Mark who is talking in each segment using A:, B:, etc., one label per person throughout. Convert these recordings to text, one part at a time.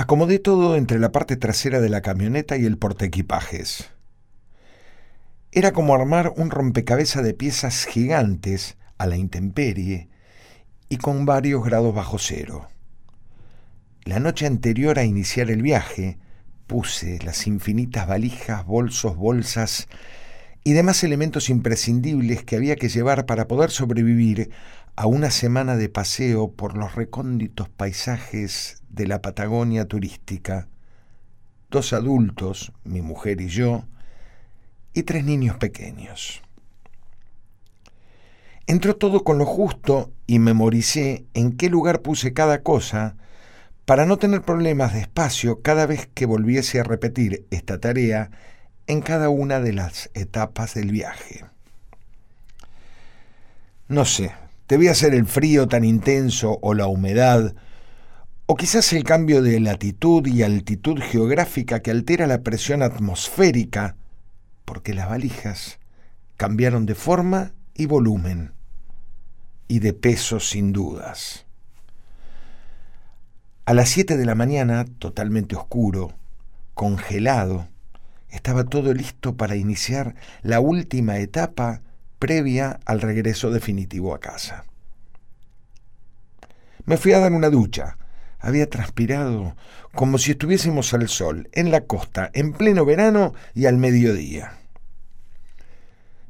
A: Acomodé todo entre la parte trasera de la camioneta y el portaequipajes. Era como armar un rompecabezas de piezas gigantes a la intemperie y con varios grados bajo cero. La noche anterior a iniciar el viaje, puse las infinitas valijas, bolsos, bolsas y demás elementos imprescindibles que había que llevar para poder sobrevivir a una semana de paseo por los recónditos paisajes de la Patagonia turística. Dos adultos, mi mujer y yo, y tres niños pequeños. Entró todo con lo justo y memoricé en qué lugar puse cada cosa para no tener problemas de espacio cada vez que volviese a repetir esta tarea en cada una de las etapas del viaje. No sé, debía ser el frío tan intenso o la humedad, o quizás el cambio de latitud y altitud geográfica que altera la presión atmosférica, porque las valijas cambiaron de forma y volumen, y de peso sin dudas. A las siete de la mañana, totalmente oscuro, congelado, estaba todo listo para iniciar la última etapa previa al regreso definitivo a casa. Me fui a dar una ducha. Había transpirado como si estuviésemos al sol, en la costa, en pleno verano y al mediodía.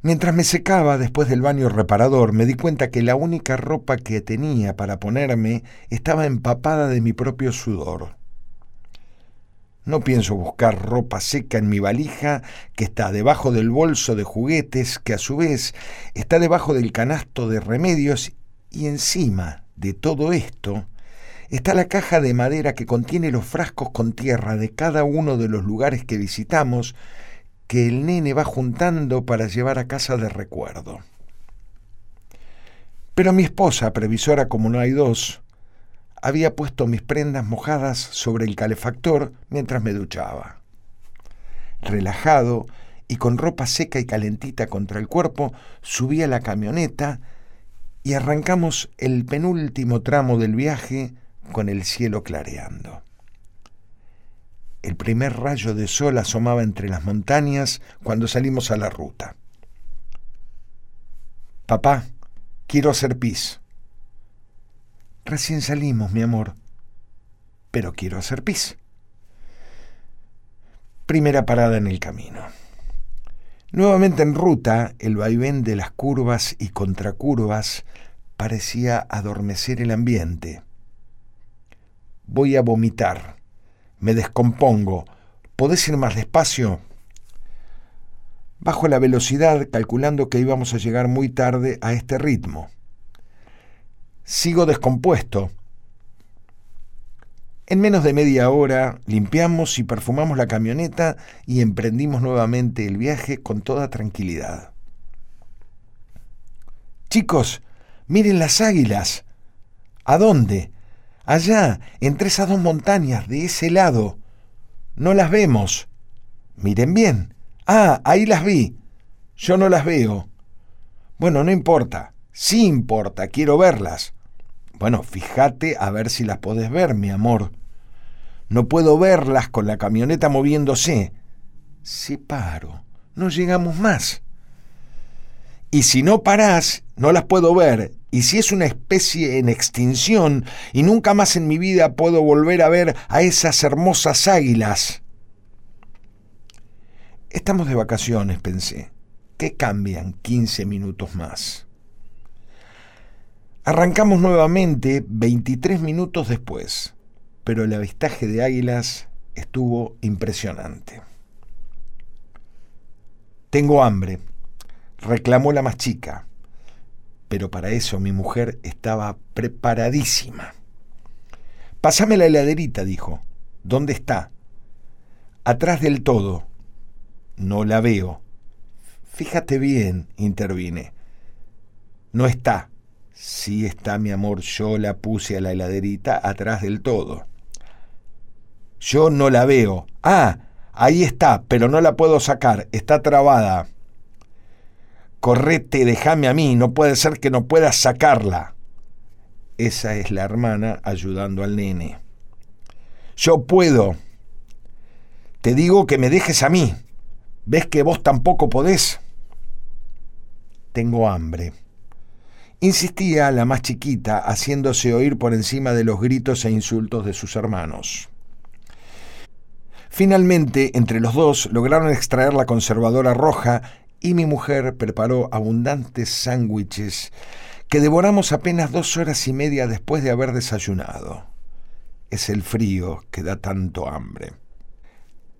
A: Mientras me secaba después del baño reparador, me di cuenta que la única ropa que tenía para ponerme estaba empapada de mi propio sudor. No pienso buscar ropa seca en mi valija, que está debajo del bolso de juguetes, que a su vez está debajo del canasto de remedios, y encima de todo esto está la caja de madera que contiene los frascos con tierra de cada uno de los lugares que visitamos, que el nene va juntando para llevar a casa de recuerdo. Pero mi esposa, previsora como no hay dos, había puesto mis prendas mojadas sobre el calefactor mientras me duchaba. Relajado y con ropa seca y calentita contra el cuerpo, subí a la camioneta y arrancamos el penúltimo tramo del viaje con el cielo clareando. El primer rayo de sol asomaba entre las montañas cuando salimos a la ruta. Papá, quiero hacer pis. Recién salimos, mi amor, pero quiero hacer pis. Primera parada en el camino. Nuevamente en ruta, el vaivén de las curvas y contracurvas parecía adormecer el ambiente. Voy a vomitar me descompongo. ¿Podés ir más despacio? Bajo la velocidad calculando que íbamos a llegar muy tarde a este ritmo. Sigo descompuesto. En menos de media hora limpiamos y perfumamos la camioneta y emprendimos nuevamente el viaje con toda tranquilidad. Chicos, miren las águilas. ¿A dónde? Allá, entre esas dos montañas, de ese lado. No las vemos. Miren bien. Ah, ahí las vi. Yo no las veo. Bueno, no importa. Sí importa, quiero verlas. Bueno, fíjate a ver si las podés ver, mi amor. No puedo verlas con la camioneta moviéndose. Si paro, no llegamos más. Y si no parás, no las puedo ver y si es una especie en extinción y nunca más en mi vida puedo volver a ver a esas hermosas águilas. Estamos de vacaciones, pensé. ¿Qué cambian 15 minutos más? Arrancamos nuevamente 23 minutos después, pero el avistaje de águilas estuvo impresionante. Tengo hambre, reclamó la más chica pero para eso mi mujer estaba preparadísima. Pásame la heladerita, dijo. ¿Dónde está? Atrás del todo. No la veo. Fíjate bien, intervine. No está. Sí está, mi amor, yo la puse a la heladerita atrás del todo. Yo no la veo. Ah, ahí está, pero no la puedo sacar, está trabada correte, déjame a mí, no puede ser que no puedas sacarla. Esa es la hermana ayudando al nene. Yo puedo. Te digo que me dejes a mí. ¿Ves que vos tampoco podés? Tengo hambre. Insistía la más chiquita, haciéndose oír por encima de los gritos e insultos de sus hermanos. Finalmente, entre los dos lograron extraer la conservadora roja y mi mujer preparó abundantes sándwiches que devoramos apenas dos horas y media después de haber desayunado. Es el frío que da tanto hambre.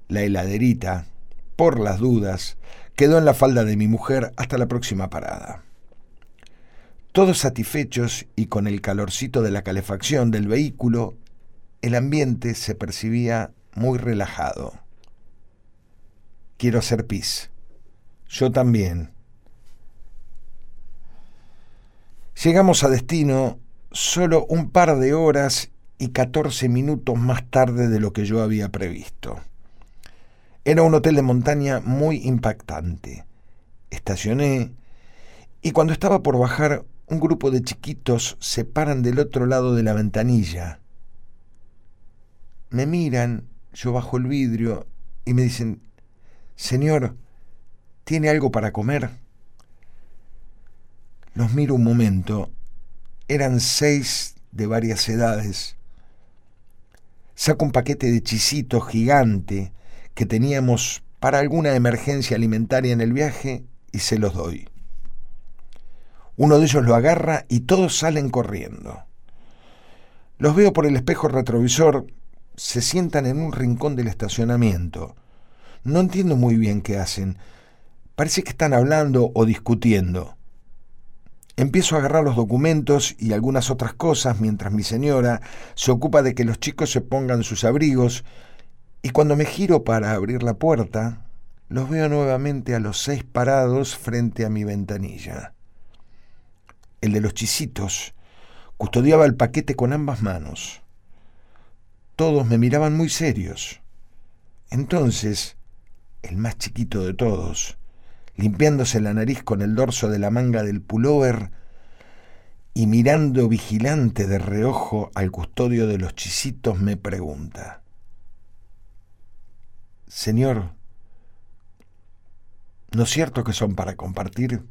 A: La heladerita, por las dudas, quedó en la falda de mi mujer hasta la próxima parada. Todos satisfechos y con el calorcito de la calefacción del vehículo, el ambiente se percibía muy relajado. Quiero hacer pis. Yo también. Llegamos a destino solo un par de horas y 14 minutos más tarde de lo que yo había previsto. Era un hotel de montaña muy impactante. Estacioné y cuando estaba por bajar, un grupo de chiquitos se paran del otro lado de la ventanilla. Me miran, yo bajo el vidrio y me dicen, Señor, ¿tiene algo para comer? Los miro un momento. Eran seis de varias edades. Saco un paquete de chisitos gigante que teníamos para alguna emergencia alimentaria en el viaje y se los doy. Uno de ellos lo agarra y todos salen corriendo. Los veo por el espejo retrovisor, se sientan en un rincón del estacionamiento. No entiendo muy bien qué hacen. Parece que están hablando o discutiendo. Empiezo a agarrar los documentos y algunas otras cosas mientras mi señora se ocupa de que los chicos se pongan sus abrigos y cuando me giro para abrir la puerta, los veo nuevamente a los seis parados frente a mi ventanilla. El de los chisitos custodiaba el paquete con ambas manos. Todos me miraban muy serios. Entonces, el más chiquito de todos, limpiándose la nariz con el dorso de la manga del pullover y mirando vigilante de reojo al custodio de los chisitos, me pregunta, Señor, ¿no es cierto que son para compartir?